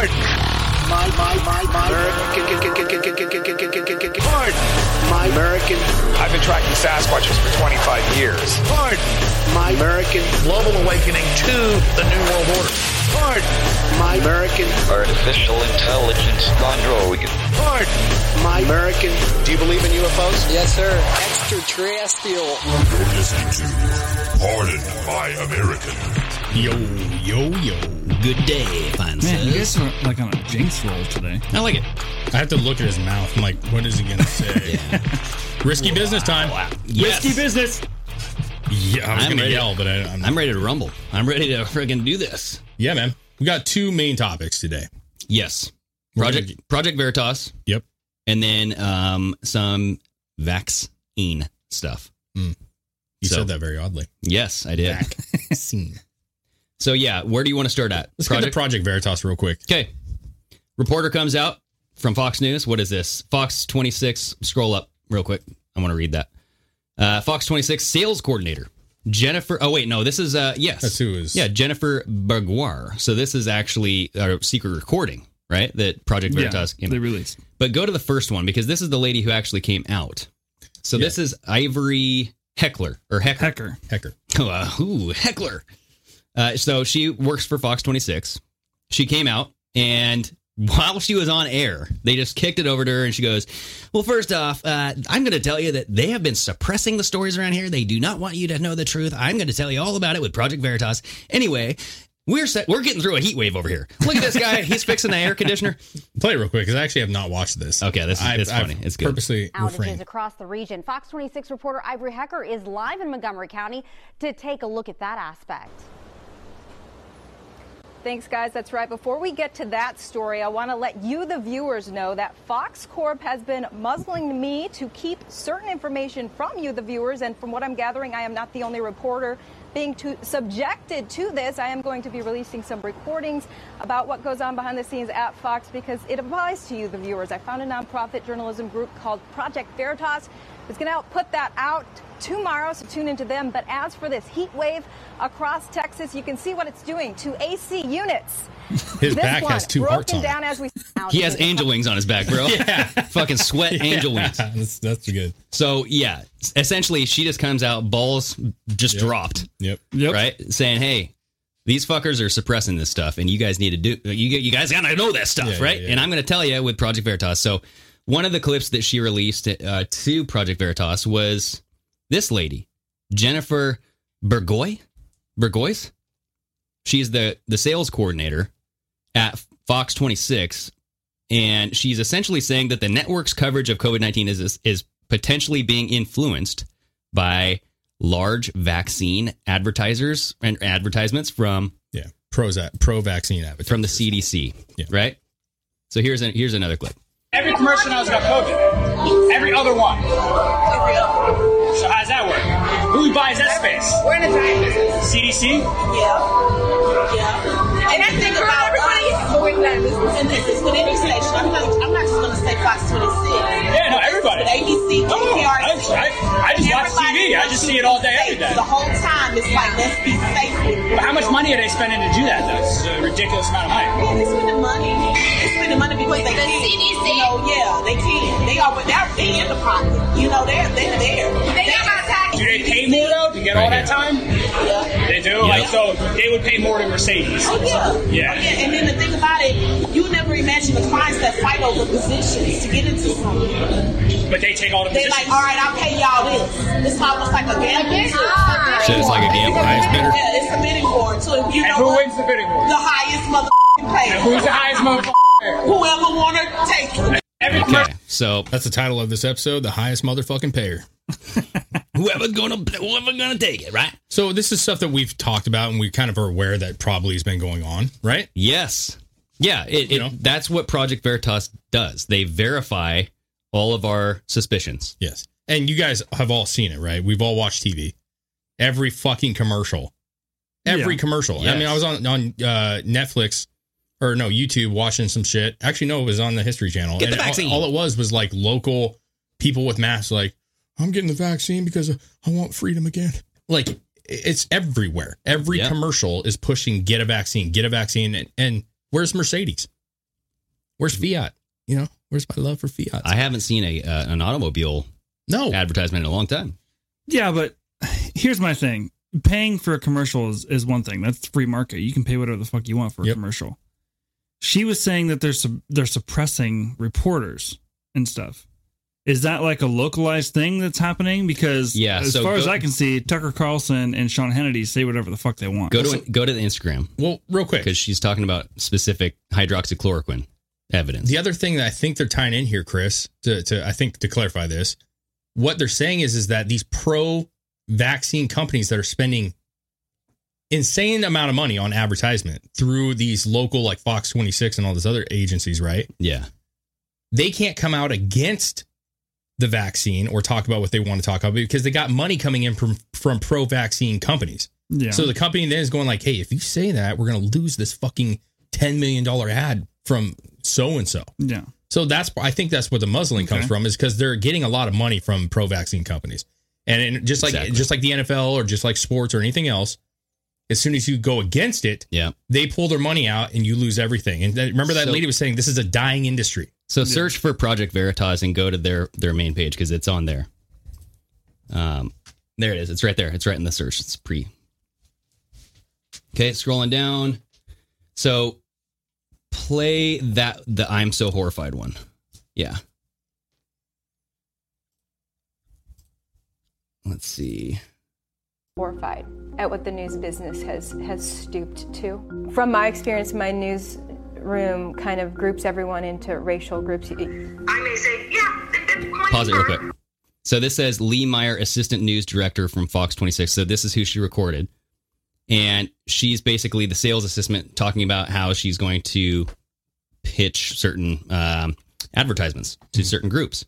Pardon. My, my, my, my Pardon. My American. I've been tracking Sasquatches for 25 years. Pardon. My American. Global awakening to the New World Order. Pardon. My American. Artificial intelligence android. Pardon. My American. Do you believe in UFOs? Yes, sir. Extraterrestrial. You're listening to Pardon My American. Yo, yo, yo. Good day, fine Man, you sis. guys are like on a jinx roll today. I like it. I have to look at his mouth. I'm like, what is he going to say? Risky business time. Yes. Risky business. Yeah, I was I'm going to ready. yell, but I, I'm, I'm ready to rumble. I'm ready to friggin' do this. Yeah, man. We got two main topics today. Yes. We're Project gonna- Project Veritas, Yep. and then um, some vaccine stuff. You So- said that very oddly. Yes, I did. Vaccine. So yeah, where do you want to start at? Let's get to Project Veritas real quick. Okay. Reporter comes out from Fox News. What is this? Fox 26. Scroll up real quick. I want to read that. Uh, Fox 26 sales coordinator Jennifer. Oh wait, no, this is uh yes, That's who is. yeah Jennifer Bergoire. So this is actually a secret recording, right? That Project Veritas. came they out. released. But go to the first one because this is the lady who actually came out. So this is Ivory Heckler or Hecker. Hecker. Hecker. Uh, ooh, heckler. Uh, so she works for Fox 26. She came out, and while she was on air, they just kicked it over to her, and she goes, "Well, first off, uh, I'm going to tell you that they have been suppressing the stories around here. They do not want you to know the truth. I'm going to tell you all about it with Project Veritas. Anyway." We're set, we're getting through a heat wave over here. Look at this guy; he's fixing the air conditioner. Play it real quick because I actually have not watched this. Okay, this is I've- it's funny. I've It's good. Purposely outages refrained. across the region. Fox 26 reporter Ivory Hecker is live in Montgomery County to take a look at that aspect. Thanks, guys. That's right. Before we get to that story, I want to let you, the viewers, know that Fox Corp has been muzzling me to keep certain information from you, the viewers. And from what I'm gathering, I am not the only reporter being to, subjected to this. I am going to be releasing some recordings about what goes on behind the scenes at Fox because it applies to you, the viewers. I found a nonprofit journalism group called Project Veritas. It's going to help put that out tomorrow, so tune into them. But as for this heat wave across Texas, you can see what it's doing to AC units. His This back one has two broken hearts on down it. as we. He has angel wings on his back, bro. yeah. Fucking sweat angel wings. that's, that's good. So yeah, essentially, she just comes out, balls just Yep. dropped, Yep. Yep. right? Saying, "Hey, these fuckers are suppressing this stuff, and you guys need to do. You you guys gotta know that stuff, Yeah, yeah, right?" yeah. And I'm gonna tell you with Project Veritas. So one of the clips that she released uh, to Project Veritas was this lady, Jennifer Burgoy. Burgoyes. She's the the sales coordinator at Fox 26 and she's essentially saying that the network's coverage of COVID-19 is is, is potentially being influenced by large vaccine advertisers and advertisements from Yeah. Pro pro vaccine advocate. from the CDC, Yeah. right? So here's a, here's another clip. Every commercial now's got COVID. Every other one. So how does that work? Who buys that space? We're in the giant business. CDC? Yeah. Yeah. And I think about everybody but we're not in this in this with any station. I'm not I'm not just gonna say Fox 26. Yeah, no, everybody. ABC, No, no, I, I, I just watch TV. I just see it all day, every day. The whole time it's like let's be safe But how much money are they spending to do that, though? It's a ridiculous amount of money. Yeah, they spending money. They're spending money because they can. You know, yeah, they can. They are without they in the pocket. You know, they're they're there. More, though, to get all that time? Yeah. They do? Like, so they would pay more to Mercedes. Oh yeah. Yeah. Oh, yeah. And then the thing about it, you never imagine the clients that fight over positions to get into something. But they take all the They're like, all right, I'll pay y'all this. It's almost like a gamble. So it's like a gamble, highest bidder? Yeah, it's a bidding war. So if you And know who what? wins the bidding war? The highest motherfucking payer. And who's the highest motherfucker? Whoever wanna take it. Okay, so That's the title of this episode: the highest motherfucking payer. Whoever's gonna whoever's gonna take it, right? So this is stuff that we've talked about and we kind of are aware that probably has been going on, right? Yes. Yeah, it, it, that's what Project Veritas does. They verify all of our suspicions. Yes. And you guys have all seen it, right? We've all watched TV. Every fucking commercial. Every Yeah. commercial. I mean, I was on on uh, Netflix or no, YouTube watching some shit. Actually, no, it was on the History Channel. Get the And all- vaccine. All, it was was like local people with masks like, I'm getting the vaccine because I want freedom again. Like it's everywhere. Every Yep. commercial is pushing get a vaccine, get a vaccine. And, and where's Mercedes? Where's Fiat? You know, where's my love for Fiat? I haven't seen a uh, an automobile no advertisement in a long time. Yeah, but here's my thing. Paying for a commercial is, is one thing. That's free market. You can pay whatever the fuck you want for a commercial. She was saying that they're sup- they're suppressing reporters and stuff. Is that like a localized thing that's happening? Because Yeah, as so far as I can see, Tucker Carlson and Sean Hannity say whatever the fuck they want. Go to go to the Instagram. Well, real quick, because she's talking about specific hydroxychloroquine evidence. The other thing that I think they're tying in here, Chris, to, to I think to clarify this, what they're saying is is that these pro vaccine companies that are spending insane amount of money on advertisement through these local like Fox 26 and all these other agencies, right? Yeah. They can't come out against the vaccine or talk about what they want to talk about because they got money coming in from from pro vaccine companies. Yeah. So the company then is going like, "Hey, if you say that, we're going to lose this fucking 10 million dollar ad from so and so." Yeah. So that's I think that's where the muzzling comes Okay. from is because they're getting a lot of money from pro vaccine companies, and, and just like Exactly. just like the NFL or just like sports or anything else, as soon as you go against it, yeah, they pull their money out and you lose everything. And remember that So- lady was saying this is a dying industry. So search for Project Veritas and go to their their main page because it's on there. Um, there it is. It's right there. It's right in the search. It's pre. Okay, scrolling down. So play that the I'm so horrified one. Yeah. Let's see. horrified at what the news business has has stooped to. From my experience, my newsroom kind of groups everyone into racial groups. I may say, yeah, Pause it real quick. So this says Lee Meyer, assistant news director from Fox 26. So this is who she recorded. And she's basically the sales assistant talking about how she's going to pitch certain um, advertisements to certain groups.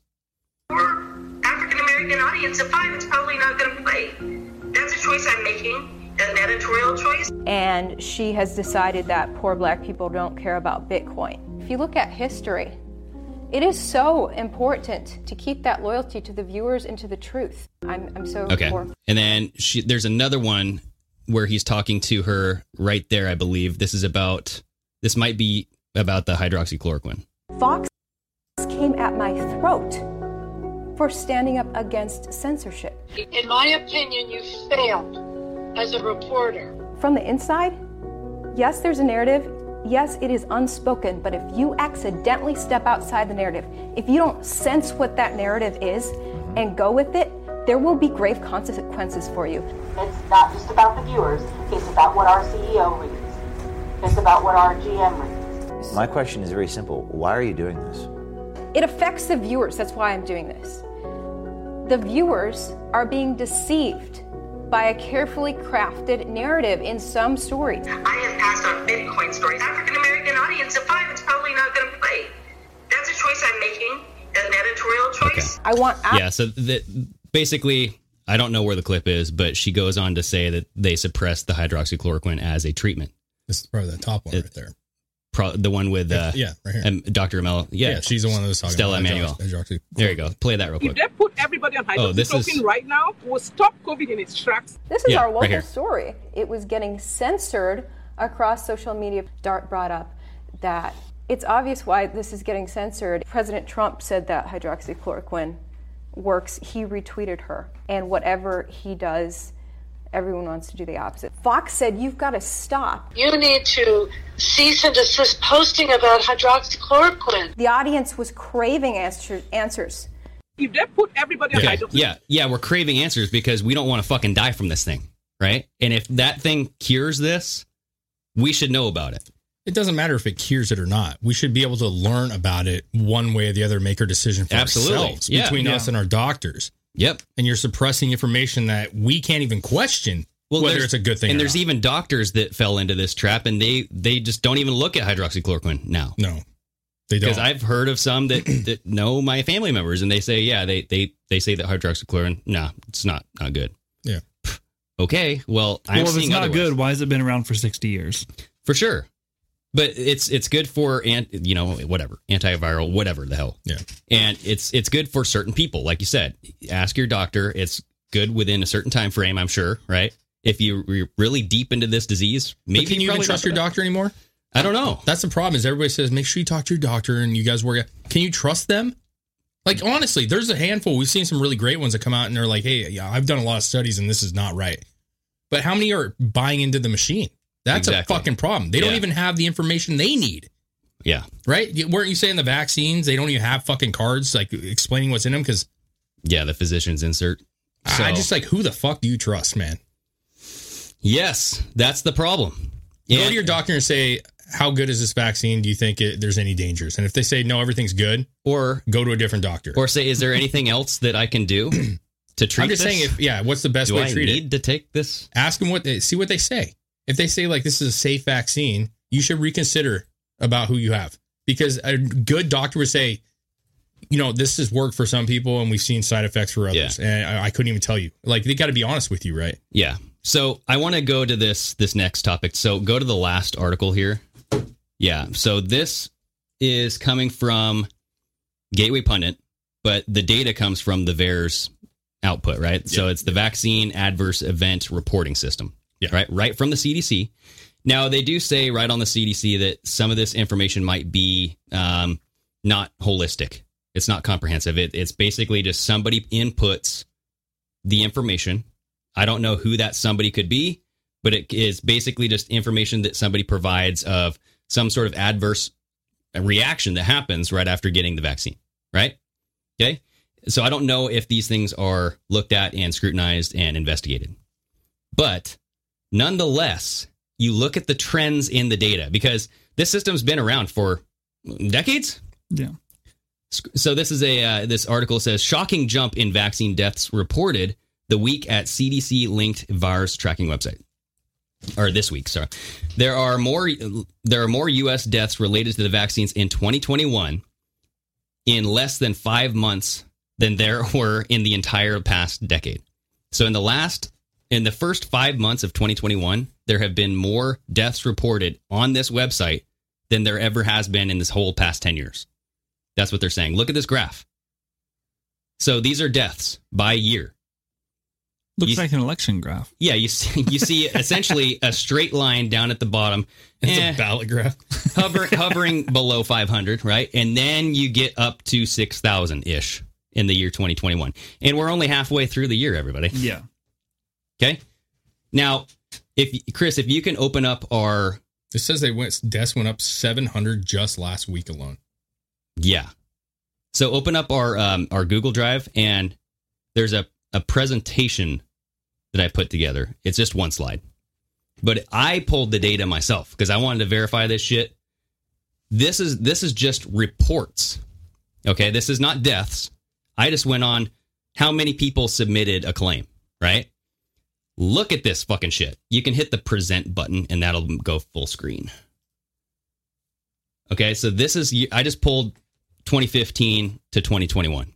African American audience of five, it's probably not going to play. That's a choice I'm making, an editorial choice. And she has decided that poor black people don't care about Bitcoin. If you look at history, it is so important to keep that loyalty to the viewers and to the truth. I'm, I'm so Okay. horrified. And then she, there's another one where he's talking to her right there, I believe. This is about, this might be about the hydroxychloroquine. Fox came at my throat for standing up against censorship. In my opinion, you failed as a reporter. From the inside, yes, there's a narrative. Yes, it is unspoken, but if you accidentally step outside the narrative, if you don't sense what that narrative is and go with it, there will be grave consequences for you. It's not just about the viewers, it's about what our CEO reads. It's about what our GM reads. My question is very simple. Why are you doing this? It affects the viewers. That's why I'm doing this. The viewers are being deceived by a carefully crafted narrative in some stories. I have passed on Bitcoin stories. African American audience of five, it's probably not going to play. That's a choice I'm making, an editorial choice. Okay. I want yeah. So that basically, I don't know where the clip is, but she goes on to say that they suppressed the hydroxychloroquine as a treatment. This is probably the top one right there. Pro, the one with uh, Yeah, right here. um, Dr. Amel. Yeah, Yeah, she's the one that was talking Stella about Immanuel. hydroxy- There you go. Play that real quick. If they put everybody on Oh, this is- right now, we'll stop COVID in its tracks. This is Yeah, our right local here. story. It was getting censored across social media. Dart brought up that it's obvious why this is getting censored. President Trump said that hydroxychloroquine works. He retweeted her. And whatever he does, everyone wants to do the opposite. Fox said, You've got to stop. You need to cease and desist posting about hydroxychloroquine. The audience was craving answer- answers. If they put everybody on Okay. hydroxychloroquine, Yeah, yeah, we're craving answers because we don't want to fucking die from this thing, right? And if that thing cures this, we should know about it. It doesn't matter if it cures it or not. We should be able to learn about it one way or the other, make our decision for Absolutely. ourselves Yeah. between Yeah. us and our doctors. Yep. And you're suppressing information that we can't even question whether it's a good thing And or there's not. even doctors that fell into this trap, and they they just don't even look at hydroxychloroquine now. No, they don't. Because I've heard of some that, that know my family members, and they say, yeah, they they they say that hydroxychloroquine, nah, it's not not good. Yeah. Okay, well, I'm well, if it's not otherwise. good, why has it been around for 60 years? for sure. But it's it's good for and you know whatever antiviral whatever the hell yeah and it's it's good for certain people like you said ask your doctor it's good within a certain time frame I'm sure right if you- you're really deep into this disease But maybe can you even trust your doctor anymore? I don't know. That's the problem. Is everybody says make sure you talk to your doctor and you guys work. out. Can you trust them? Like honestly, there's a handful. We've seen some really great ones that come out and they're like, "Hey, yeah, I've done a lot of studies and this is not right." But how many are buying into the machine? That's Exactly. a fucking problem. They don't even have the information they need. Yeah. Right? Weren't you saying the vaccines? They don't even have fucking cards like explaining what's in them because yeah the physician's insert I just like who the fuck do you trust, man? yes that's the problem Go to your doctor and say, "How good is this vaccine? Do you think it, there's any dangers?" And if they say no, everything's good, or go to a different doctor. or say is there anything else that I can do to treat I'm just this? saying, if yeah, what's the best Do way I to treat it? need to take this Ask them what they see what they say. If they say like this is a safe vaccine, you should reconsider about who you have because a good doctor would say, you know, this has worked for some people and we've seen side effects for others, and I, I couldn't even tell you. Like they got to be honest with you, right? Yeah. So I want to go to this this next topic. So go to the last article here. Yeah. So this is coming from Gateway Pundit, but the data comes from the VAERS output, right? So it's the vaccine adverse event reporting system. Yeah. Right. Right from the CDC. Now they do say right on the CDC that some of this information might be um, not holistic. It's not comprehensive. It, it's basically just somebody inputs the information. I don't know who that somebody could be, but it is basically just information that somebody provides of some sort of adverse reaction that happens right after getting the vaccine, right? Okay. So I don't know if these things are looked at and scrutinized and investigated. But nonetheless, you look at the trends in the data because this system's been around for decades. Yeah. So this is a uh, this article says shocking jump in vaccine deaths reported the week at CDC linked virus tracking website. Or this week, sorry. There are more there are more US deaths related to the vaccines in 2021 in less than 5 months than there were in the entire past decade. So in the last in the first 5 months of 2021, there have been more deaths reported on this website than there ever has been in this whole past 10 years. That's what they're saying. Look at this graph. So these are deaths by year. Looks You- like an election graph. Yeah, you see, you see essentially a straight line down at the bottom. It's Eh, a ballot graph. hover, hovering below 500, right? And then you get up to 6,000 ish in the year 2021. And we're only halfway through the year, everybody. Yeah. Okay. Now, if Chris, if you can open up our It says they went deaths went up 700 just last week alone. Yeah. So open up our um, our Google Drive and there's a, a presentation that I put together. It's just one slide. But I pulled the data myself because I wanted to verify this shit. This is this is just reports. Okay, this is not deaths. I just went on how many people submitted a claim, right? Look at this fucking shit. You can hit the present button and that'll go full screen. Okay, so this is I just pulled 2015 to 2021.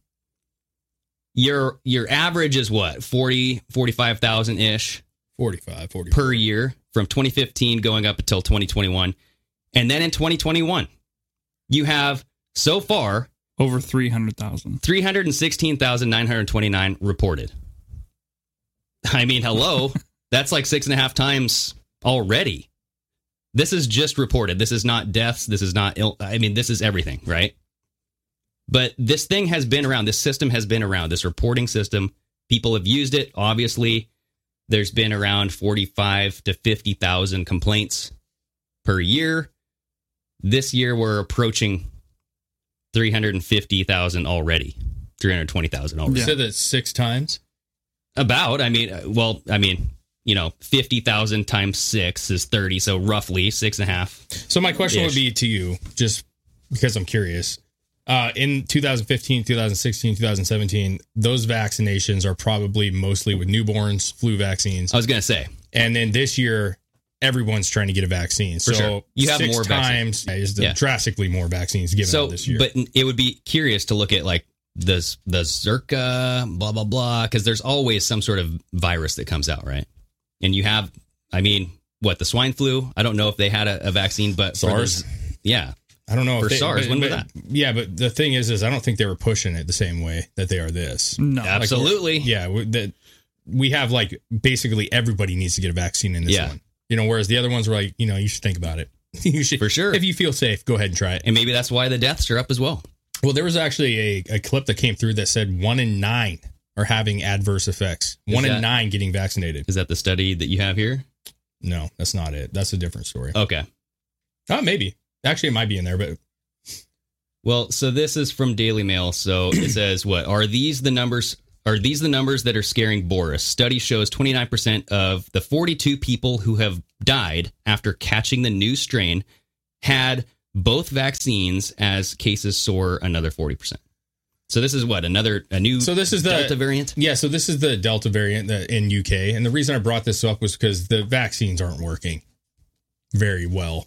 Your your average is what? 40 45,000 ish 45, 40. per year from 2015 going up until 2021. And then in 2021, you have so far Over 300,000. 316,929 reported. I mean, hello, that's like six and a half times already. This is just reported. This is not deaths. This is not ill. I mean, this is everything, right? But this thing has been around. This system has been around. This reporting system. People have used it. Obviously, there's been around 45 to 50,000 complaints per year. This year, we're approaching 350,000 already. 320,000 already. You said that six times. About, I mean, uh, well, I mean, you know, 50,000 times six is 30. So roughly six and a half. So my question Ish. would be to you, just because I'm curious. Uh, in 2015, 2016, 2017, those vaccinations are probably mostly with newborns, flu vaccines. I was going to say. And then this year, everyone's trying to get a vaccine. For so sure. You have six more times vaccines. is Yeah. drastically more vaccines given so, this year. but it would be curious to look at like the the Zika, blah blah blah, because there's always some sort of virus that comes out, right? And you have, I mean, what the swine flu? I don't know if they had a, a vaccine, but SARS? those- yeah, I don't know for if they, SARS. but- when was that? Yeah, but the thing is, is I don't think they were pushing it the same way that they are this. No. Like, Absolutely. yeah, we- that we have like basically everybody needs to get a vaccine in this Yeah. one. You know, whereas the other ones were like, you know, you should think about it. you should For sure. If you feel safe, go ahead and try it. And maybe that's why the deaths are up as well. Well, there was actually a, a clip that came through that said one in nine are having adverse effects. Is one that- in nine getting vaccinated. Is that the study that you have here? No, that's not it. That's a different story. Okay. Oh, maybe. Actually, it might be in there, but Well, so this is from Daily Mail. So it says, "What are these the numbers? Are these the numbers that are scaring Boris?" Study shows 29% of the 42 people who have died after catching the new strain had both vaccines as cases soar another 40%. So this is what another a new so this is the Delta variant. Yeah, so this is the Delta variant in UK, and the reason I brought this up was because the vaccines aren't working very well.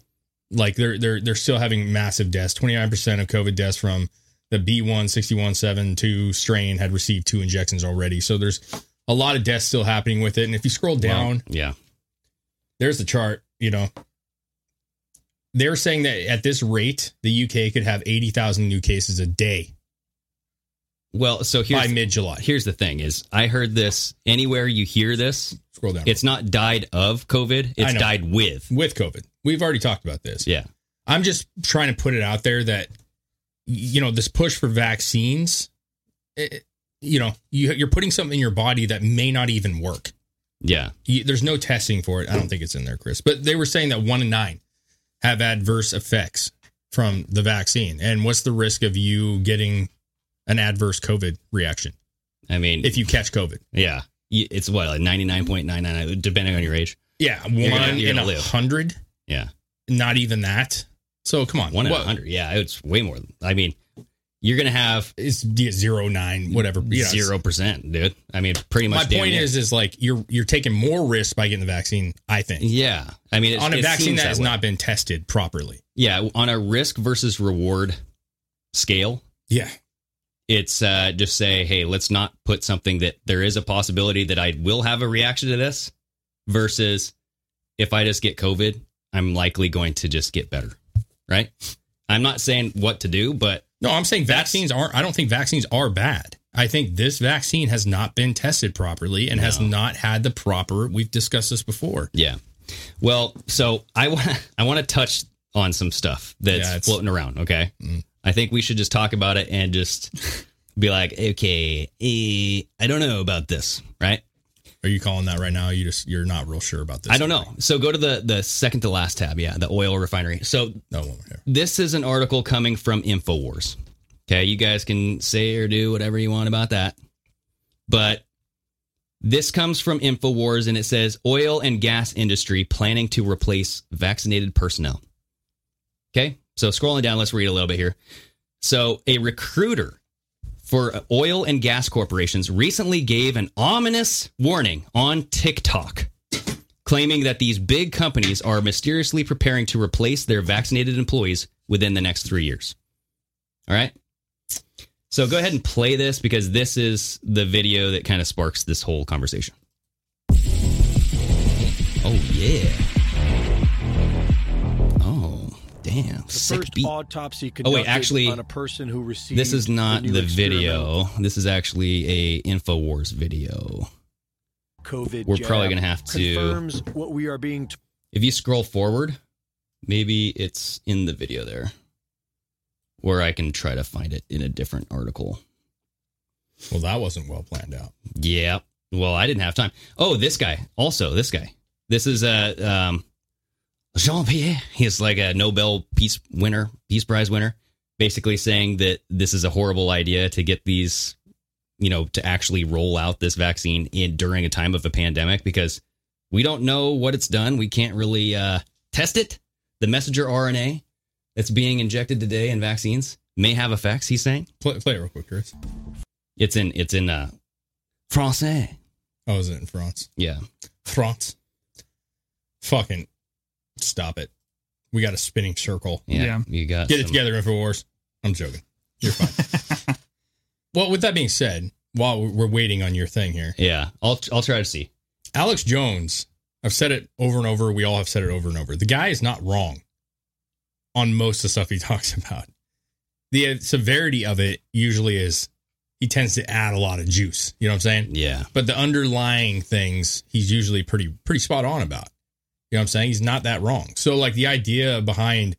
Like they're they're they're still having massive deaths. Twenty nine percent of COVID deaths from the B one sixty one seven two strain had received two injections already. So there's a lot of deaths still happening with it. And if you scroll down, yeah. there's the chart. You know, they're saying that at this rate, the UK could have eighty thousand new cases a day Well, so here's by mid July. Here's the thing: is I heard this anywhere you hear this. Scroll down. It's not died of COVID. It's died with. with COVID. We've already talked about this. Yeah. I'm just trying to put it out there that you know this push for vaccines. it- you know, you, you're putting something in your body that may not even work. Yeah. You, there's no testing for it. I don't think it's in there, Chris. But they were saying that one in nine have adverse effects from the vaccine. And what's the risk of you getting an adverse COVID reaction I mean, if you catch COVID? yeah, it's what like ninety nine point nine nine, depending on your age. Yeah, one You're gonna- you're in a hundred. Yeah, Not even that. So come on, one in a hundred. Yeah, it's way more. I mean, you're gonna have It's zero nine, whatever. you know, it's- zero percent, dude. I mean, pretty much. My point near. is, is like you're you're taking more risk by getting the vaccine. I think yeah. I mean, on a vaccine seems that has way. not been tested properly. Yeah, on a risk versus reward scale, Yeah, it's uh, just say, hey, let's not put something that there is a possibility that I will have a reaction to this, versus if I just get COVID, I'm likely going to just get better, right? I'm not saying what to do, but no, I'm saying vaccines aren't. I don't think vaccines are bad. I think this vaccine has not been tested properly and has not had the proper. We've discussed this before. yeah. Well, so I want I want to touch on some stuff that's Yeah, floating around. Okay, Mm. I think we should just talk about it and just be like, okay, eh, I don't know about this, right? Are you calling that right now? You just you're not real sure about this. I don't know. So go to the the second to last tab. Yeah, the oil refinery. So oh, No this is an article coming from Infowars. Okay, you guys can say or do whatever you want about that, but this comes from Infowars and it says oil and gas industry planning to replace vaccinated personnel. Okay, so scrolling down, let's read a little bit here. So a recruiter for oil and gas corporations recently gave an ominous warning on TikTok, claiming that these big companies are mysteriously preparing to replace their vaccinated employees within the next three years. All right. So go ahead and play this because this is the video that kind of sparks this whole conversation. Oh, yeah. Oh, damn. The Sick first beat. autopsy Oh, wait, actually, on a person who received This is not new the video. This is actually a Infowars video. COVID We're probably gonna have to- confirms what we are being told. If you scroll forward, maybe it's in the video there. Or I can try to find it in a different article. Well, that wasn't well planned out. Yeah. Well, I didn't have time. Oh, this guy. Also, this guy. This is a um, Jean Pierre. He's like a Nobel Peace winner, Peace Prize winner. Basically saying that this is a horrible idea to get these, you know, to actually roll out this vaccine in during a time of a pandemic because we don't know what it's done. We can't really uh, test it. The messenger RNA that's being injected today in vaccines, may have effects. He's saying Play, play it real quick, Chris. it's in it's in uh, français. Oh, is it in France? Yeah, France. Fucking stop it. We got a spinning circle. yeah. Yeah. You got Get it some- together, Infowars. I'm joking. You're fine. well, with that being said, while we're waiting on your thing here, Yeah, I'll I'll try to see. Alex Jones, I've said it over and over. We all have said it over and over. The guy is not wrong on most of the stuff he talks about. The uh, severity of it usually is he tends to add a lot of juice. You know what I'm saying? Yeah, But the underlying things he's usually pretty pretty spot on about. You know what I'm saying? He's not that wrong. So like the idea behind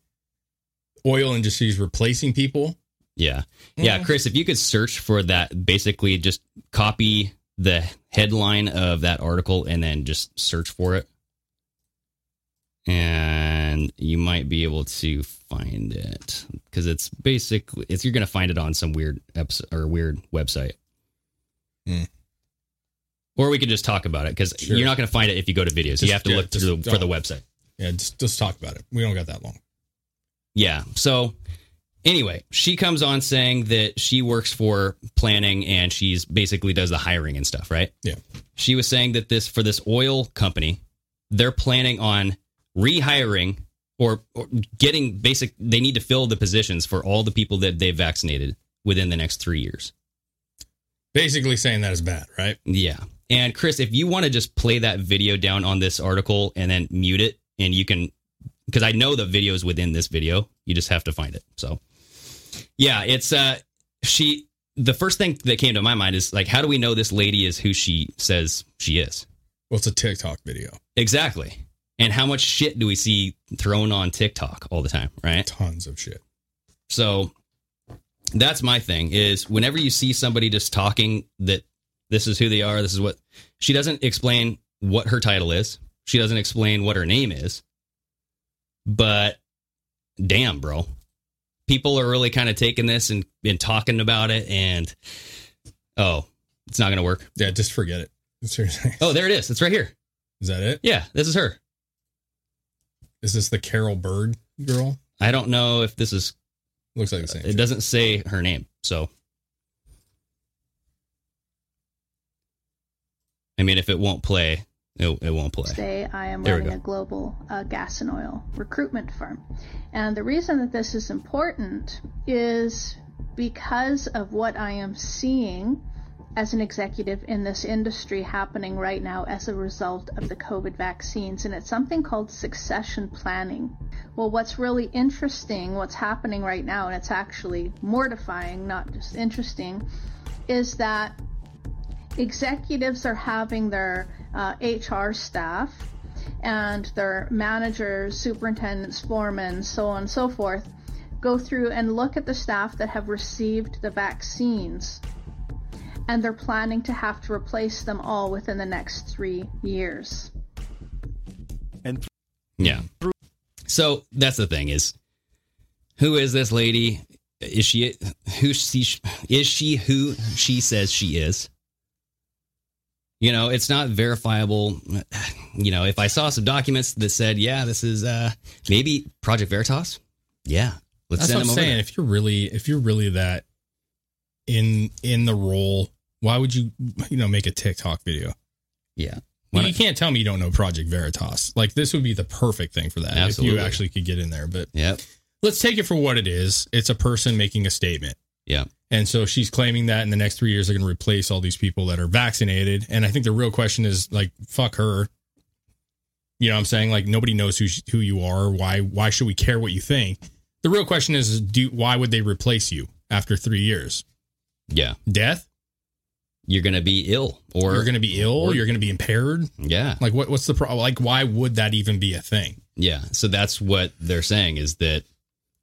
oil industries replacing people. yeah, yeah. Mhm. Chris, if you could search for that, basically just copy the headline of that article and then just search for it, and you might be able to find it because it's basically it's you're gonna find it on some weird episode or weird website. Hmm. Or we could just talk about it because Sure. you're not going to find it if you go to videos. Just- you have to yeah, look just the, for the website. Yeah, just just talk about it. We don't got that long. Yeah. So anyway, she comes on saying that she works for planning and she's basically does the hiring and stuff, right? Yeah. She was saying that this for this oil company, they're planning on rehiring or, or getting basic they need to fill the positions for all the people that they've vaccinated within the next 3 years. Basically saying that is bad, right? Yeah. And Chris, if you want to just play that video down on this article and then mute it, and you can, because I know the video is within this video, you just have to find it. So, yeah, it's uh, she. The first thing that came to my mind is like, how do we know this lady is who she says she is? Well, it's a TikTok video. Exactly. And how much shit do we see thrown on TikTok all the time, right? Tons of shit. So that's my thing is whenever you see somebody just talking that this is who they are, this is what she doesn't explain what her title is. She doesn't explain what her name is. But damn, bro. People are really kind of taking this and, and talking about it and oh, it's not gonna work. Yeah, just forget it. Seriously. Oh, there it is. It's right here. Is that it? Yeah, this is her. Is this the Carol Bird girl? I don't know if this is Looks like the same. it doesn't say her name, so I mean if it won't play, it, it won't play. Today, I am There running a global uh, gas and oil recruitment firm. And the reason that this is important is because of what I am seeing as an executive in this industry happening right now as a result of the COVID vaccines. And it's something called succession planning. Well, what's really interesting, what's happening right now, and it's actually mortifying, not just interesting, is that executives are having their uh, HR staff and their managers, superintendents, foremen, so on and so forth, go through and look at the staff that have received the vaccines. And they're planning to have to replace them all within the next three years. And Yeah. So that's the thing is, who is this lady? Is she who she is she who she says she is? You know, it's not verifiable. You know, if I saw some documents that said, "Yeah, this is uh maybe Project Veritas," yeah, let's That's send what I'm over. saying. there. If you're really, if you're really that in in the role, why would you, you know, make a TikTok video? Yeah. Well, you can't tell me you don't know Project Veritas. Like this would be the perfect thing for that Absolutely. if you actually could get in there. But Yep. let's take it for what it is. It's a person making a statement. Yeah. And so she's claiming that in the next three years they're going to replace all these people that are vaccinated. And I think the real question is like, fuck her. You know what I'm saying? Like nobody knows who who you are. Why why should we care what you think? The real question is, do why would they replace you after three years? Yeah. Death? You're going to be ill, or you're going to be ill. or- you're going to be impaired. Yeah. Like what? What's the problem? Like why would that even be a thing? Yeah. So that's what they're saying is that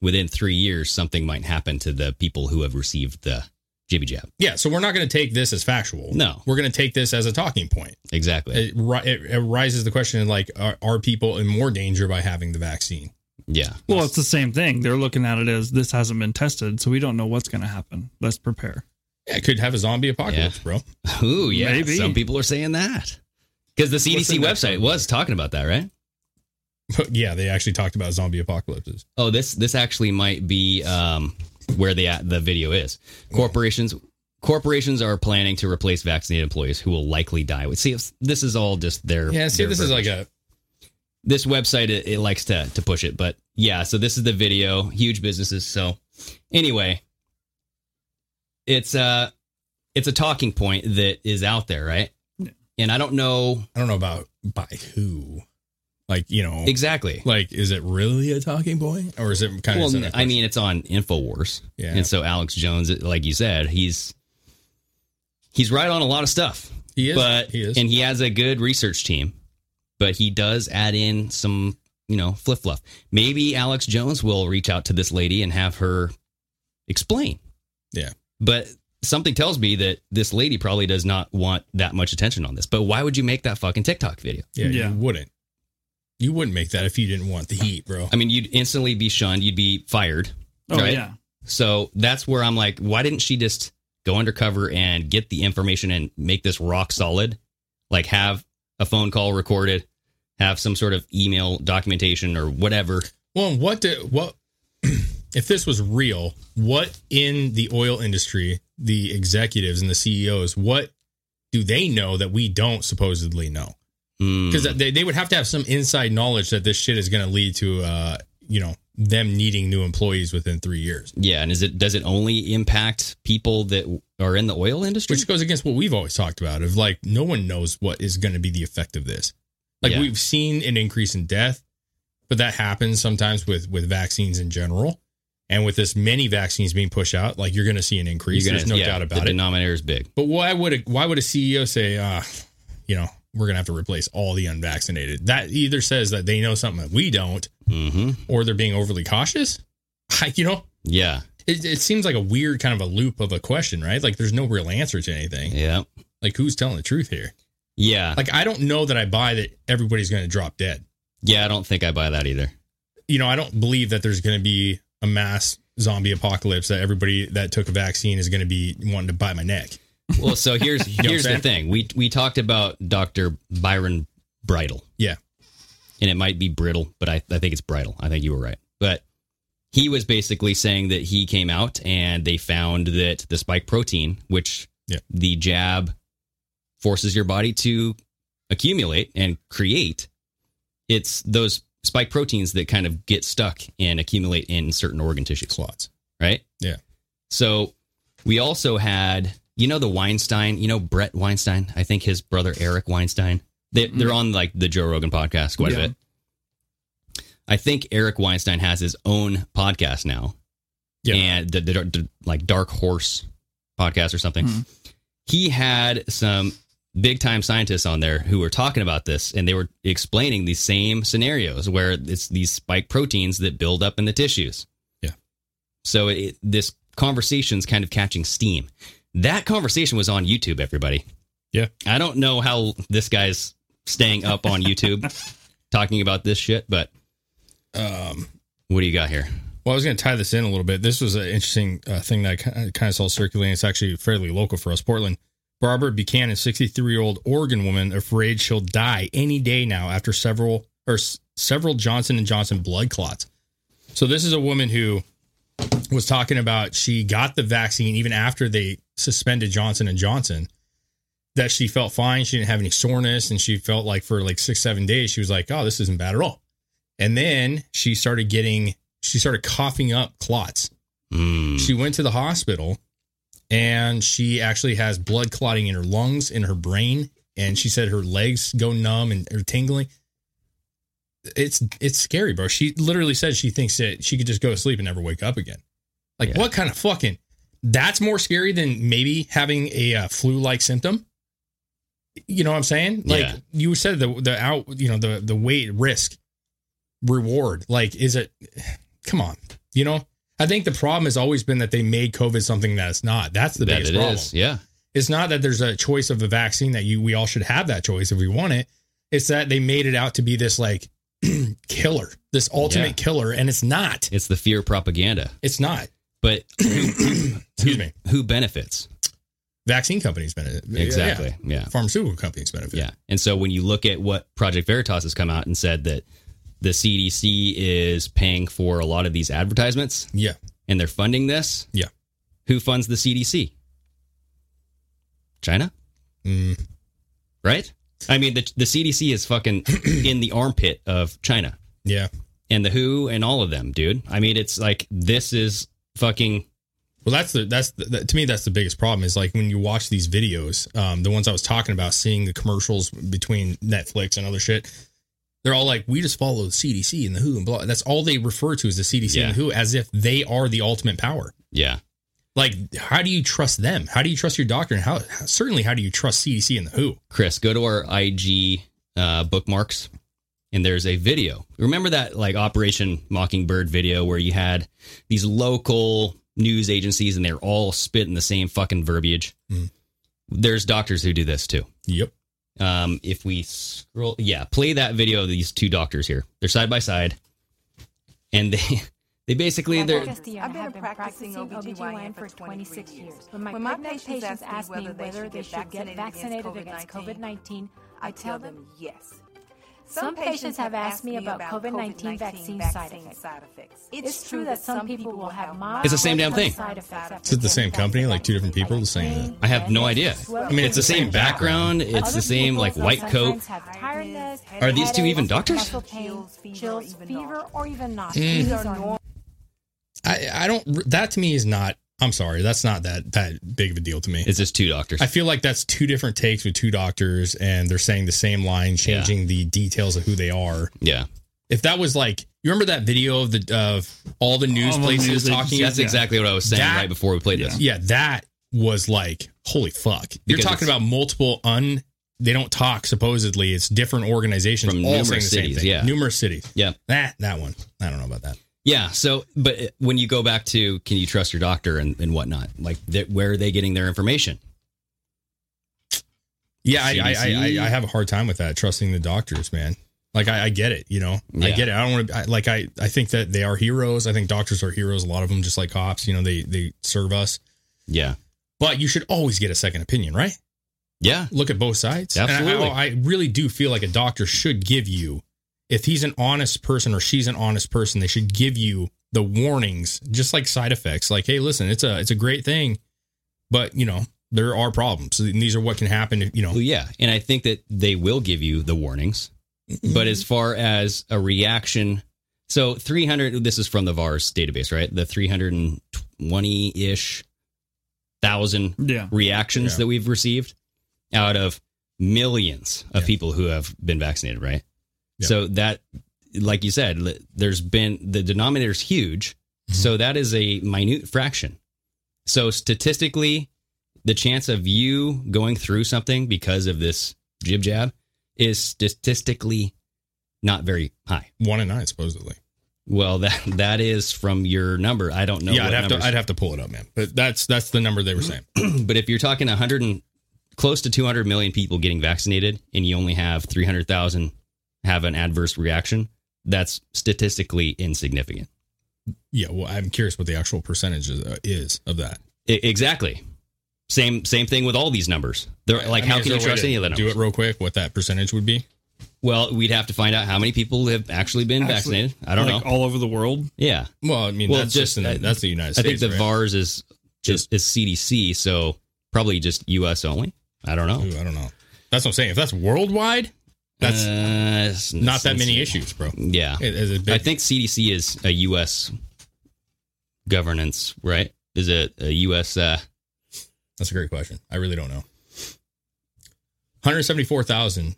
within three years, something might happen to the people who have received the jibby jab. Yeah. So we're not going to take this as factual. No. We're going to take this as a talking point. Exactly. It, ri- it, it rises the question like, are, are people in more danger by having the vaccine? Yeah. Well, it's the same thing. They're looking at it as this hasn't been tested, so we don't know what's going to happen. Let's prepare. Yeah, it could have a zombie apocalypse, bro. Ooh, yeah. Maybe. Some people are saying that. Because the CDC in website was talking about that, right? yeah, they actually talked about zombie apocalypses. Oh, this this actually might be um where the the video is. Corporations corporations are planning to replace vaccinated employees who will likely die. See, if this is all just their Yeah, see, their this is like a this website it, it likes to to push it, but yeah. So this is the video. Huge businesses. So anyway, it's uh it's a talking point that is out there, right? And I don't know. I don't know about by who. Like you know exactly. Like, is it really a talking point, or is it kind well, of? I mean, it's on Infowars, Yeah. and so Alex Jones, like you said, he's he's right on a lot of stuff. He is, but he is. and he has a good research team, but he does add in some, you know, flip fluff. Maybe Alex Jones will reach out to this lady and have her explain. Yeah. But something tells me that this lady probably does not want that much attention on this. But why would you make that fucking TikTok video? yeah, you wouldn't. You wouldn't make that if you didn't want the heat, bro. I mean, you'd instantly be shunned. You'd be fired. Oh, right? yeah. So that's where I'm like, why didn't she just go undercover and get the information and make this rock solid? Like have a phone call recorded, have some sort of email documentation or whatever. Well, what did what if this was real? What in the oil industry, the executives and the CEOs, what do they know that we don't supposedly know? Hmm. Because they, they would have to have some inside knowledge that this shit is going to lead to, uh, you know, them needing new employees within three years. Yeah, and is it does it only impact people that are in the oil industry? Which goes against what we've always talked about of like no one knows what is going to be the effect of this. Like Yeah. we've seen an increase in death, but that happens sometimes with with vaccines in general. And with this many vaccines being pushed out, like you're going to see an increase. Gonna- There's no yeah, doubt about the it. The denominator is big. But why would a, why would a CEO say, uh, you know, we're going to have to replace all the unvaccinated? That either says that they know something that we don't, mm-hmm. or they're being overly cautious. I, you know, Yeah. it, it seems like a weird kind of a loop of a question, right? Like there's no real answer to anything. Yeah. Like who's telling the truth here? Yeah. Like I don't know that I buy that everybody's going to drop dead. Yeah, I don't think I buy that either. You know, I don't believe that there's going to be a mass zombie apocalypse that everybody that took a vaccine is going to be wanting to bite my neck. Well, so here's You know what I'm here's the thing. We we talked about Dr. Byron Bridle. Yeah. And it might be brittle, but I, I think it's bridle. I think you were right. But he was basically saying that he came out and they found that the spike protein, which Yeah. the jab forces your body to accumulate and create, it's those spike proteins that kind of get stuck and accumulate in certain organ tissue Clots. Right? Yeah. So we also had, you know, the Weinstein, you know, Bret Weinstein. I think his brother Eric Weinstein. They, They're on like the Joe Rogan podcast quite Yeah. a bit. I think Eric Weinstein has his own podcast now, Yeah. and the, the, the like Dark Horse podcast or something. Mhm. He had some big time scientists on there who were talking about this, and they were explaining these same scenarios where it's these spike proteins that build up in the tissues. Yeah. So it, this conversation's kind of catching steam. That conversation was on YouTube, everybody. Yeah. I don't know how this guy's staying up on YouTube talking about this shit, but Um, what do you got here? Well, I was going to tie this in a little bit. This was an interesting uh, thing that I kind of saw circulating. It's actually fairly local for us, Portland. Barbara Buchanan, 63 year old Oregon woman, afraid she'll die any day now after several or s- several Johnson and Johnson blood clots. So this is a woman who was talking about she got the vaccine even after they suspended Johnson and Johnson. That she felt fine. She didn't have any soreness, and she felt like for like six, seven days, she was like, "Oh, this isn't bad at all." And then she started getting, she started coughing up clots. Mm. She went to the hospital and she actually has blood clotting in her lungs, in her brain. And she said her legs go numb and are tingling. It's it's scary, bro. She literally said she thinks that she could just go to sleep and never wake up again. Like, what kind of fucking? That's more scary than maybe having a uh, flu-like symptom. You know what I'm saying? Like Yeah. you said, the the out, you know, the the weight risk reward. Like, is it? Come on, you know. I think the problem has always been that they made COVID something that it's not. That's the That biggest it problem. is, yeah. It's not that there's a choice of a vaccine that you we all should have that choice if we want it. It's that they made it out to be this like killer, this ultimate Yeah. killer, and it's not. It's the fear propaganda. It's not. But excuse me, who benefits? Vaccine companies benefit. Exactly. Yeah. Pharmaceutical companies benefit. Yeah. And so when you look at what Project Veritas has come out and said that the CDC is paying for a lot of these advertisements. Yeah. and they're funding this. Yeah. Who funds the CDC? China? Mm. Right? I mean, the, the CDC is fucking in the armpit of China. Yeah. And the WHO and all of them, dude. I mean, it's like, this is fucking. Well, that's the that's the, that, to me that's the biggest problem is like when you watch these videos, um, the ones I was talking about, seeing the commercials between Netflix and other shit. They're all like, we just follow the CDC and the WHO and blah. That's all they refer to as the CDC Yeah. and the WHO, as if they are the ultimate power. Yeah. Like, how do you trust them? How do you trust your doctor? And how certainly how do you trust CDC and the WHO? Chris, go to our IG uh, bookmarks, and there's a video. Remember that like Operation Mockingbird video where you had these local news agencies and they're all spitting the same fucking verbiage. Mm. There's doctors who do this too. Yep. Um, if we scroll, yeah, play that video of these two doctors here. They're side by side, and they they basically they're I've been practicing OBGYN for 26 years. When my, When my patients patients ask ask me me whether they should get vaccinated vaccinated against against COVID-19, I tell them yes. Some patients have asked me about COVID-19 vaccine side effects. It's true that some people will have mild It's the same damn thing. side. Is it the same company? Like two different people saying that? I have no idea. I mean, it's the same background. It's the same like white coat. Are these two even doctors? chills, fever, or even not. Mm. These are normal. I I don't. That to me is not. I'm sorry. That's not that that big of a deal to me. It's just two doctors. I feel like that's two different takes with two doctors, and they're saying the same line, changing the details of who they are. Yeah. If that was like, you remember that video of the of all the news All the places news talking? agencies, That's exactly what I was saying That- right before we played this. Yeah, that was like, holy fuck! You're talking about multiple un. They don't talk. Supposedly, it's different organizations From all numerous saying the same cities, thing. yeah. numerous cities. Yeah. That that one. I don't know about that. Yeah. So, but uh, when you go back to can you trust your doctor and, and whatnot, like that, where are they getting their information? Yeah, I, I, I, I have a hard time with that. Trusting the doctors, man. Like I, I get it, you know, I get it. I don't want to like I, I think that they are heroes. I think doctors are heroes. A lot of them, just like cops, you know, they they serve us. Yeah. But you should always get a second opinion, right? Yeah. Look at both sides. Absolutely. I, I really do feel like a doctor should give you, if he's an honest person or she's an honest person, they should give you the warnings, just like side effects. Like, hey, listen, it's a it's a great thing, but you know there are problems. And these are what can happen. If, you know, Well, yeah, and I think that they will give you the warnings. Mm-hmm. But as far as a reaction, so 300. This is from the VAERS database, right? The 320 ish thousand Yeah. reactions Yeah. that we've received out of millions of people who have been vaccinated, right? So that, like you said, there's been the denominator's huge. Mm-hmm. So that is a minute fraction. So statistically, the chance of you going through something because of this jib jab is statistically not very high. One in nine, supposedly. Well, that that is from your number. I don't know. yeah, I'd have numbers- to I'd have to pull it up, man. But that's that's the number they were saying. but if you're talking 100 and close to 200 million people getting vaccinated and you only have 300,000 have an adverse reaction, that's statistically insignificant. Yeah, well, I'm curious what the actual percentage is, uh, is of that. I- exactly. Same same thing with all these numbers. They're like, I mean, how is can you trust any of the Do it real quick. What that percentage would be? Well, we'd have to find out how many people have actually been Actually, vaccinated. I don't like know. all over the world. Yeah. Well, I mean, that's just in the- that's the United States I think the right? VAERS is just is CDC, so probably just U.S. only. I don't know. Ooh, I don't know. That's what I'm saying. If that's worldwide, that's Uh, it's- not that it's- many issues, bro. Yeah, It big- I think CDC is a U.S. governance, right? Is it a U.S. Uh, That's a great question. I really don't know. 174,000.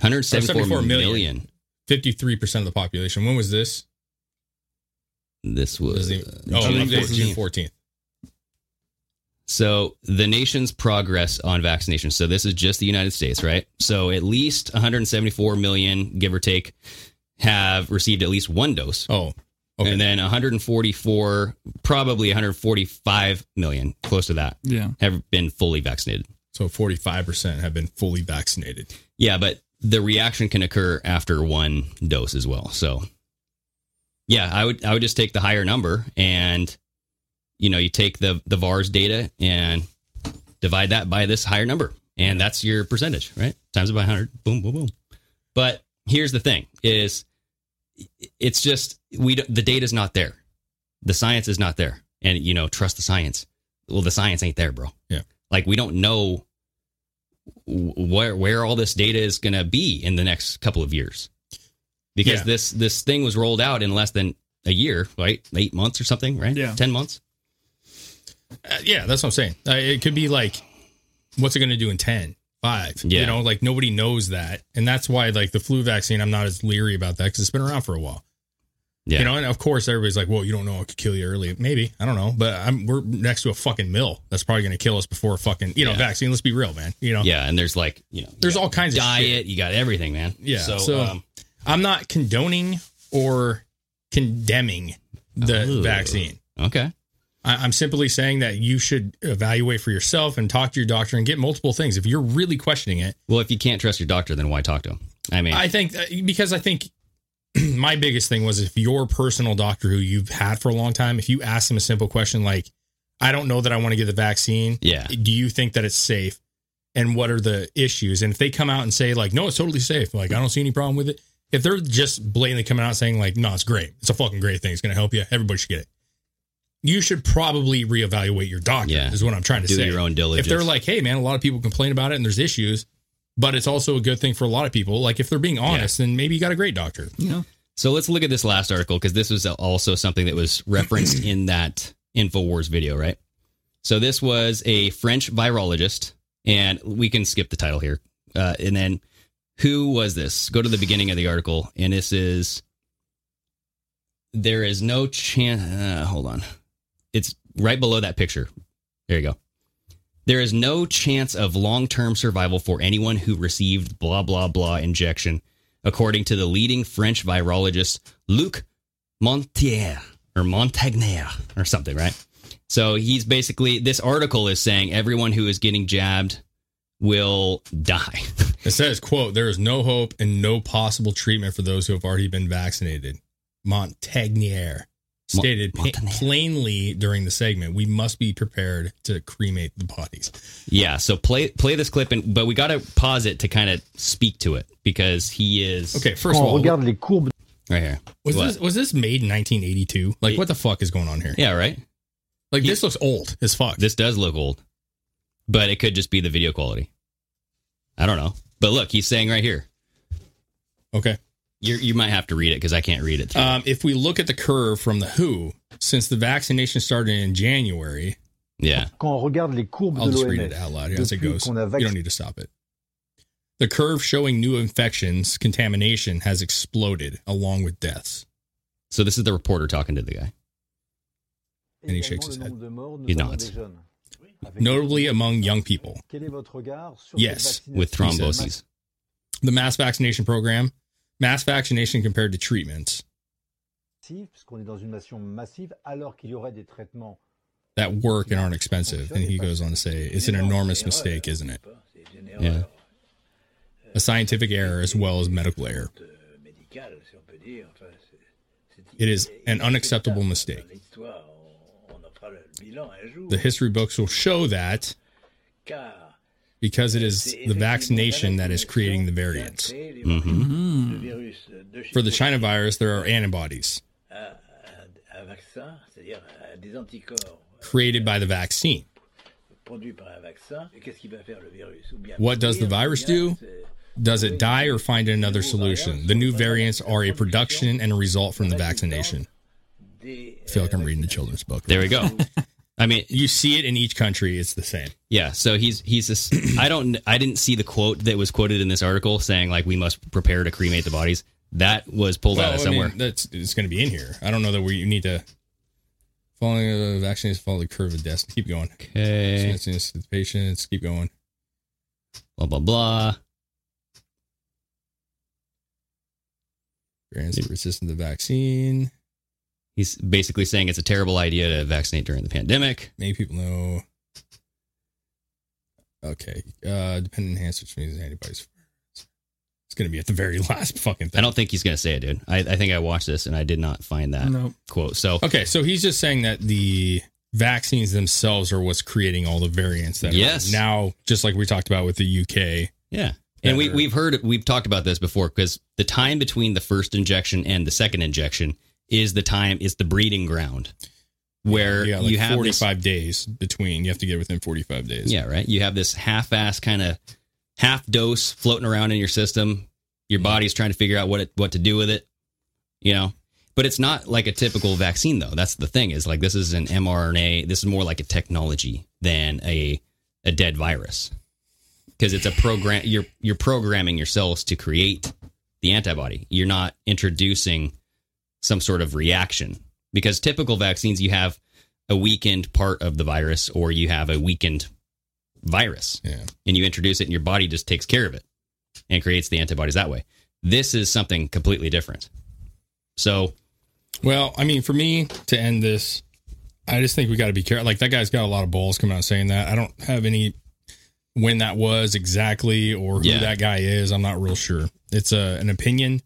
174 million. million. 53% of the population. When was this? This was the, uh, oh, June June 14th. 14th. So the nation's progress on vaccination. So this is just the United States, right? So at least 174 million, give or take, have received at least one dose. Oh, and then 144, probably 145 million, close to that, Yeah. have been fully vaccinated. So 45% have been fully vaccinated. Yeah, but the reaction can occur after one dose as well. So, yeah, I would I would just take the higher number, and you know, you take the the VAERS data and divide that by this higher number, and that's your percentage, right? Times it by hundred, boom, boom, boom. But here's the thing: is it's just we don't- the data's not there. the science is not there. And, you know, trust the science. Well, the science ain't there, bro. Yeah. Like, we don't know where where all this data is going to be in the next couple of years. Because Yeah. this this thing was rolled out in less than a year, right? 8 months or something, right? Yeah. 10 months. Uh, yeah, that's what I'm saying. Uh, it could be like, what's it going to do in 10, 5? Yeah. You know, like nobody knows that. And that's why, like, the flu vaccine, I'm not as leery about that because it's been around for a while. Yeah. You know, and of course, everybody's like, well, you don't know it could kill you early. Maybe. I don't know. But I'm, we're next to a fucking mill that's probably going to kill us before a fucking, you know, Yeah. vaccine. Let's be real, man. You know? Yeah, and there's like, you know, There's all kinds of diet, you got everything, man. Yeah. So, So, um, I'm not condoning or condemning the Ooh. vaccine. okay. I- I'm simply saying that you should evaluate for yourself and talk to your doctor and get multiple things. If you're really questioning it, Well, if you can't trust your doctor, then why talk to him? I mean, I think uh, because I think my biggest thing was if your personal doctor who you've had for a long time, if you ask them a simple question like, I don't know that I want to get the vaccine. Yeah. Do you think that it's safe? And what are the issues? And if they come out and say, like, no, it's totally safe, like, I don't see any problem with it. If they're just blatantly coming out saying, like, no, it's great, it's a fucking great thing, it's going to help you, everybody should get it. You should probably reevaluate your doctor, Yeah. is what I'm trying to Do say. your own diligence. If they're like, hey, man, a lot of people complain about it and there's issues, but it's also a good thing for a lot of people. Like, if they're being honest, then maybe you got a great doctor. Yeah. So let's look at this last article because this was also something that was referenced in that InfoWars video, right? So this was a French virologist, and we can skip the title here. Uh, and then who was this? Go to the beginning of the article, and this is there is no chance. Uh, hold on, it's right below that picture. There you go. There is no chance of long term survival for anyone who received blah, blah, blah injection, according to the leading French virologist, Luc Montier or Montagnier or something, right? So he's basically, this article is saying everyone who is getting jabbed will die. It says, quote, there is no hope and no possible treatment for those who have already been vaccinated. Montagnier stated pa- plainly during the segment, we must be prepared to cremate the bodies. yeah. So play play this clip, and but we got to pause it to kind of speak to it because he is. Okay, first of all all, right here. was What? this was this made in 1982? Like, what the fuck is going on here? Yeah, right. Like, this looks old as fuck. This does look old, but it could just be the video quality. I don't know. But look, he's saying right here. Okay. You you might have to read it because I can't read it. Um, if we look at the curve from the WHO, since the vaccination started in January, yeah, Quand on regarde les courbes I'll de just read it out loud here as it depuis goes. qu'on a You don't need to stop it. The curve showing new infections, contamination has exploded along with deaths. So this is the reporter talking to the guy. And he shakes his head. He nods. Notably among young people. Quel est votre regard sur Yes, With vaccination thromboses. The mass vaccination program, mass vaccination compared to treatments massive, est dans une nation massive, alors qu'il y aurait des traitements that work and aren't expensive. And he goes on to say, it's an enormous mistake, isn't it? Yeah. A scientific error as well as medical error. It is an unacceptable mistake. The history books will show that because it is the vaccination that is creating the variants. Mm-hmm. mm-hmm. Uh, For the China virus, there are antibodies Un vaccin, c'est-à-dire euh, des anticorps uh, created by the vaccine. produits par un vaccin. Et qu'est-ce qu'il va faire le virus Ou bien What does the virus do? Uh, does it die or find another solution? The new variants are a production and a result from the vaccination. I feel like I'm euh, reading the children's book. There we go. I mean, you see it in each country; it's the same. Yeah, so he's he's this. I don't. I didn't see the quote that was quoted in this article saying like we must prepare to cremate the bodies. That was pulled out of Well, I mean, somewhere. that's it's going to be in here. I don't know that we you need to. Following the uh, vaccines, follow the curve of death. Keep going. Okay. The patients. Keep going. Blah blah blah. Variants resistant to the vaccine. He's basically saying it's a terrible idea to vaccinate during the pandemic. Many people know. Okay. Uh, dependent enhanced, which means antibodies. It's going to be at the very last fucking thing. I don't think he's going to say it, dude. I, I think I watched this and I did not find that Nope. quote. So Okay, so he's just saying that the vaccines themselves are what's creating all the variants that Yes. are now, just like we talked about with the UK. Yeah. And we, are- we've heard, we've talked about this before because the time between the first injection and the second injection is the time is the breeding ground where You like you have this 45 days between. You have to get within 45 days. Yeah, right. You have this half-ass kind of half dose floating around in your system. Your body's trying to figure out what it, what to do with it. You know, but it's not like a typical vaccine though. That's the thing is like this is an mRNA. This is more like a technology than a a dead virus because it's a program. You're you're programming your cells to create the antibody. You're not introducing some sort of reaction because typical vaccines you have a weakened part of the virus or you have a weakened virus Yeah. and you introduce it and your body just takes care of it and creates the antibodies that way this is something completely different so Well, I mean, for me to end this, I just think we got to be careful. Like that guy's got a lot of balls coming out saying that. I don't have any when that was exactly or who Yeah. that guy is. I'm not real sure. It's a, an opinion,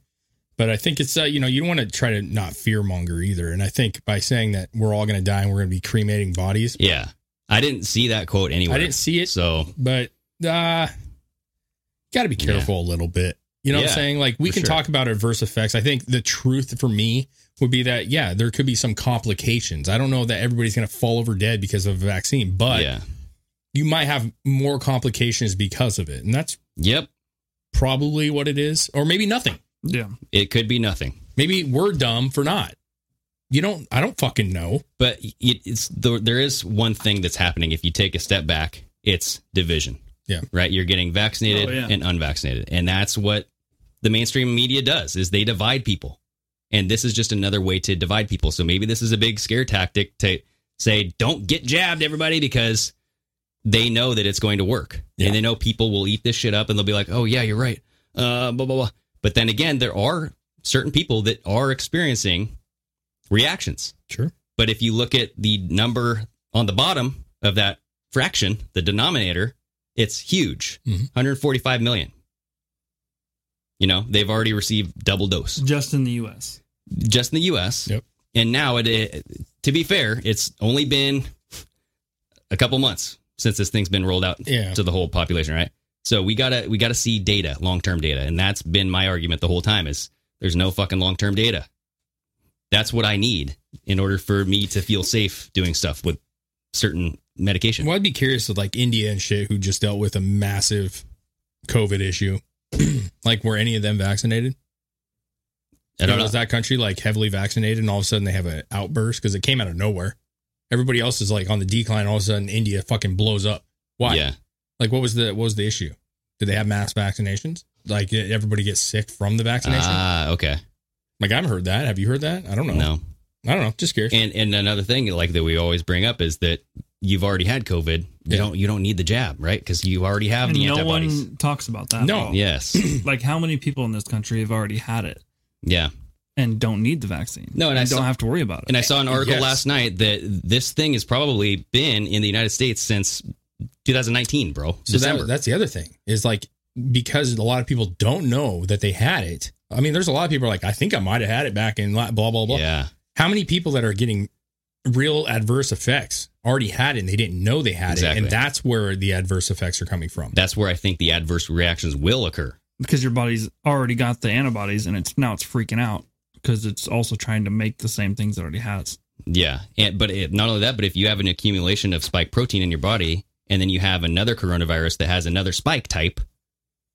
but I think it's uh, you know you don't want to try to not fear monger either. And I think by saying that we're all going to die and we're going to be cremating bodies, yeah i didn't see that quote anywhere I didn't see it. so but uh got to be careful a little bit. You know what I'm saying? Like we can sure. talk about adverse effects. I think the truth for me would be that yeah, there could be some complications. I don't know that everybody's going to fall over dead because of a vaccine, but yeah you might have more complications because of it. And that's yep probably what it is or maybe nothing. Yeah. it could be nothing. Maybe we're dumb for not. You don't I don't fucking know. but it, it's the, there is one thing that's happening. If you take a step back it's division. Yeah. right? You're getting vaccinated Oh, yeah. and unvaccinated. And that's what the mainstream media does is they divide people. And this is just another way to divide people. So maybe this is a big scare tactic to say don't get jabbed everybody because they know that it's going to work. And they know people will eat this shit up and they'll be like oh yeah you're right. Uh blah blah blah but then again there are certain people that are experiencing reactions Sure. but if you look at the number on the bottom of that fraction, the denominator, it's huge Mhm. 145 million. You know, they've already received double dose Just in the U.S. just in the US. Yep. And now, it, it, to be fair, it's only been a couple months since this thing's been rolled out Yeah. to the whole population, right? So we gotta we gotta see data, long term data, and that's been my argument the whole time. Is there's no fucking long term data. That's what I need in order for me to feel safe doing stuff with certain medication. Well, I'd be curious with like India and shit who just dealt with a massive COVID issue. like were any of them vaccinated? I don't know. Was that country like heavily vaccinated and all of a sudden they have an outburst because it came out of nowhere? Everybody else is like on the decline. All of a sudden, India fucking blows up. Why? Yeah. Like, what was the what was the issue? Did they have mass vaccinations? Like, did everybody gets sick from the vaccination? Ah, okay. like, I haven't heard that. Have you heard that? I don't know. No. I don't know. Just curious. And and another thing like that we always bring up is that you've already had COVID. You Yeah. don't you don't need the jab, right? Because you already have And the no antibodies. one talks about that. No. Yes. Like how many people in this country have already had it yeah. and don't need the vaccine? No, and I don't saw- have to worry about it. And I saw an article Yes. last night that this thing has probably been in the United States since 2019, bro. So December. that, that's the other thing is like because a lot of people don't know that they had it. I mean, there's a lot of people like, I think I might have had it back in la- blah blah blah. yeah. How many people that are getting real adverse effects already had it and they didn't know they had Exactly. it, and that's where the adverse effects are coming from. That's where I think the adverse reactions will occur. because your body's already got the antibodies and it's now it's freaking out because it's also trying to make the same things it already has. Yeah, and but it, not only that, but if you have an accumulation of spike protein in your body, and then you have another coronavirus that has another spike type,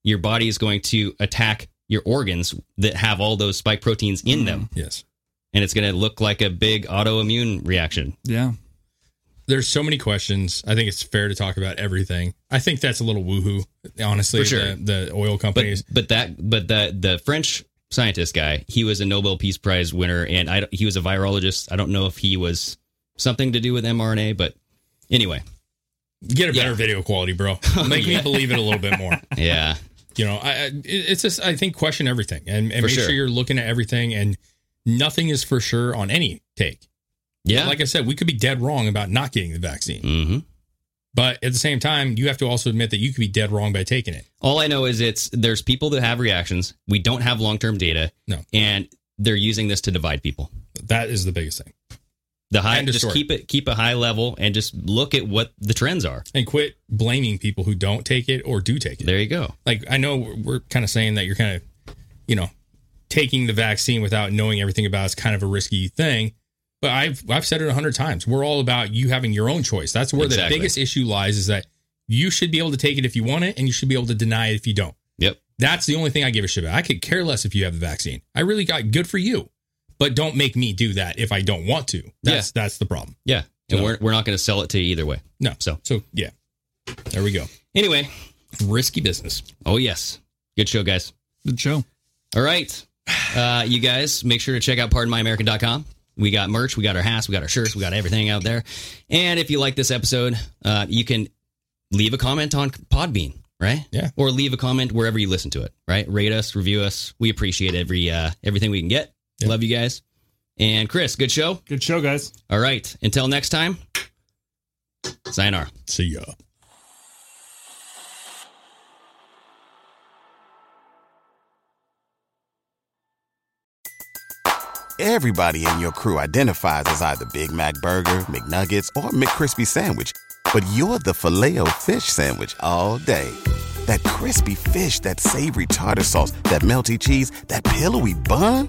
your body is going to attack your organs that have all those spike proteins in them, mm. Yes. and it's going to look like a big autoimmune reaction. Yeah. There's so many questions. I think it's fair to talk about everything. I think that's a little woohoo, honestly. For sure. The, the oil companies. But but that but the the French scientist guy, he was a Nobel Peace Prize winner, and I he was a virologist. I don't know if he was something to do with mRNA, but anyway, Get a better Yeah. video quality, bro. Make me believe it a little bit more. yeah, you know I, I it's just i think question everything and, and make sure. sure. you're looking at everything and nothing is for sure on any take yeah, like i said we could be dead wrong about not getting the vaccine hmm but at the same time you have to also admit that you could be dead wrong by taking it All I know is it's there's people that have reactions. We don't have long term data. No. and they're using this to divide people. that is the biggest thing The high, just story. keep it keep a high level and just look at what the trends are. and quit blaming people who don't take it or do take it There you go. like i know we're, we're kind of saying that you're kind of you know taking the vaccine without knowing everything about it's kind of a risky thing. But I've I've said it a hundred times. We're all about you having your own choice. That's where Exactly. the biggest issue lies is that you should be able to take it if you want it, and you should be able to deny it if you don't. Yep. That's the only thing I give a shit about. I could care less if you have the vaccine. I really got good for you. But don't make me do that if I don't want to. That's that's the problem. Yeah. And So- we're, we're not going to sell it to you either way. No. So so yeah. There we go. Anyway, risky business. Oh, yes. Good show, guys. Good show. All right. Uh, you guys, make sure to check out pardonmyamerican.com. We got merch, we got our hats, we got our shirts, we got everything out there. And if you like this episode, uh, you can leave a comment on Podbean, right? Yeah. Or leave a comment wherever you listen to it, right? Rate us, review us. We appreciate every uh, everything we can get. Love you guys. And Chris, good show. Good show, guys. All right. Until next time, sayonara. See ya. Everybody in your crew identifies as either Big Mac Burger, McNuggets, or McCrispy Sandwich. But you're the filet fish Sandwich all day. That crispy fish, that savory tartar sauce, that melty cheese, that pillowy bun.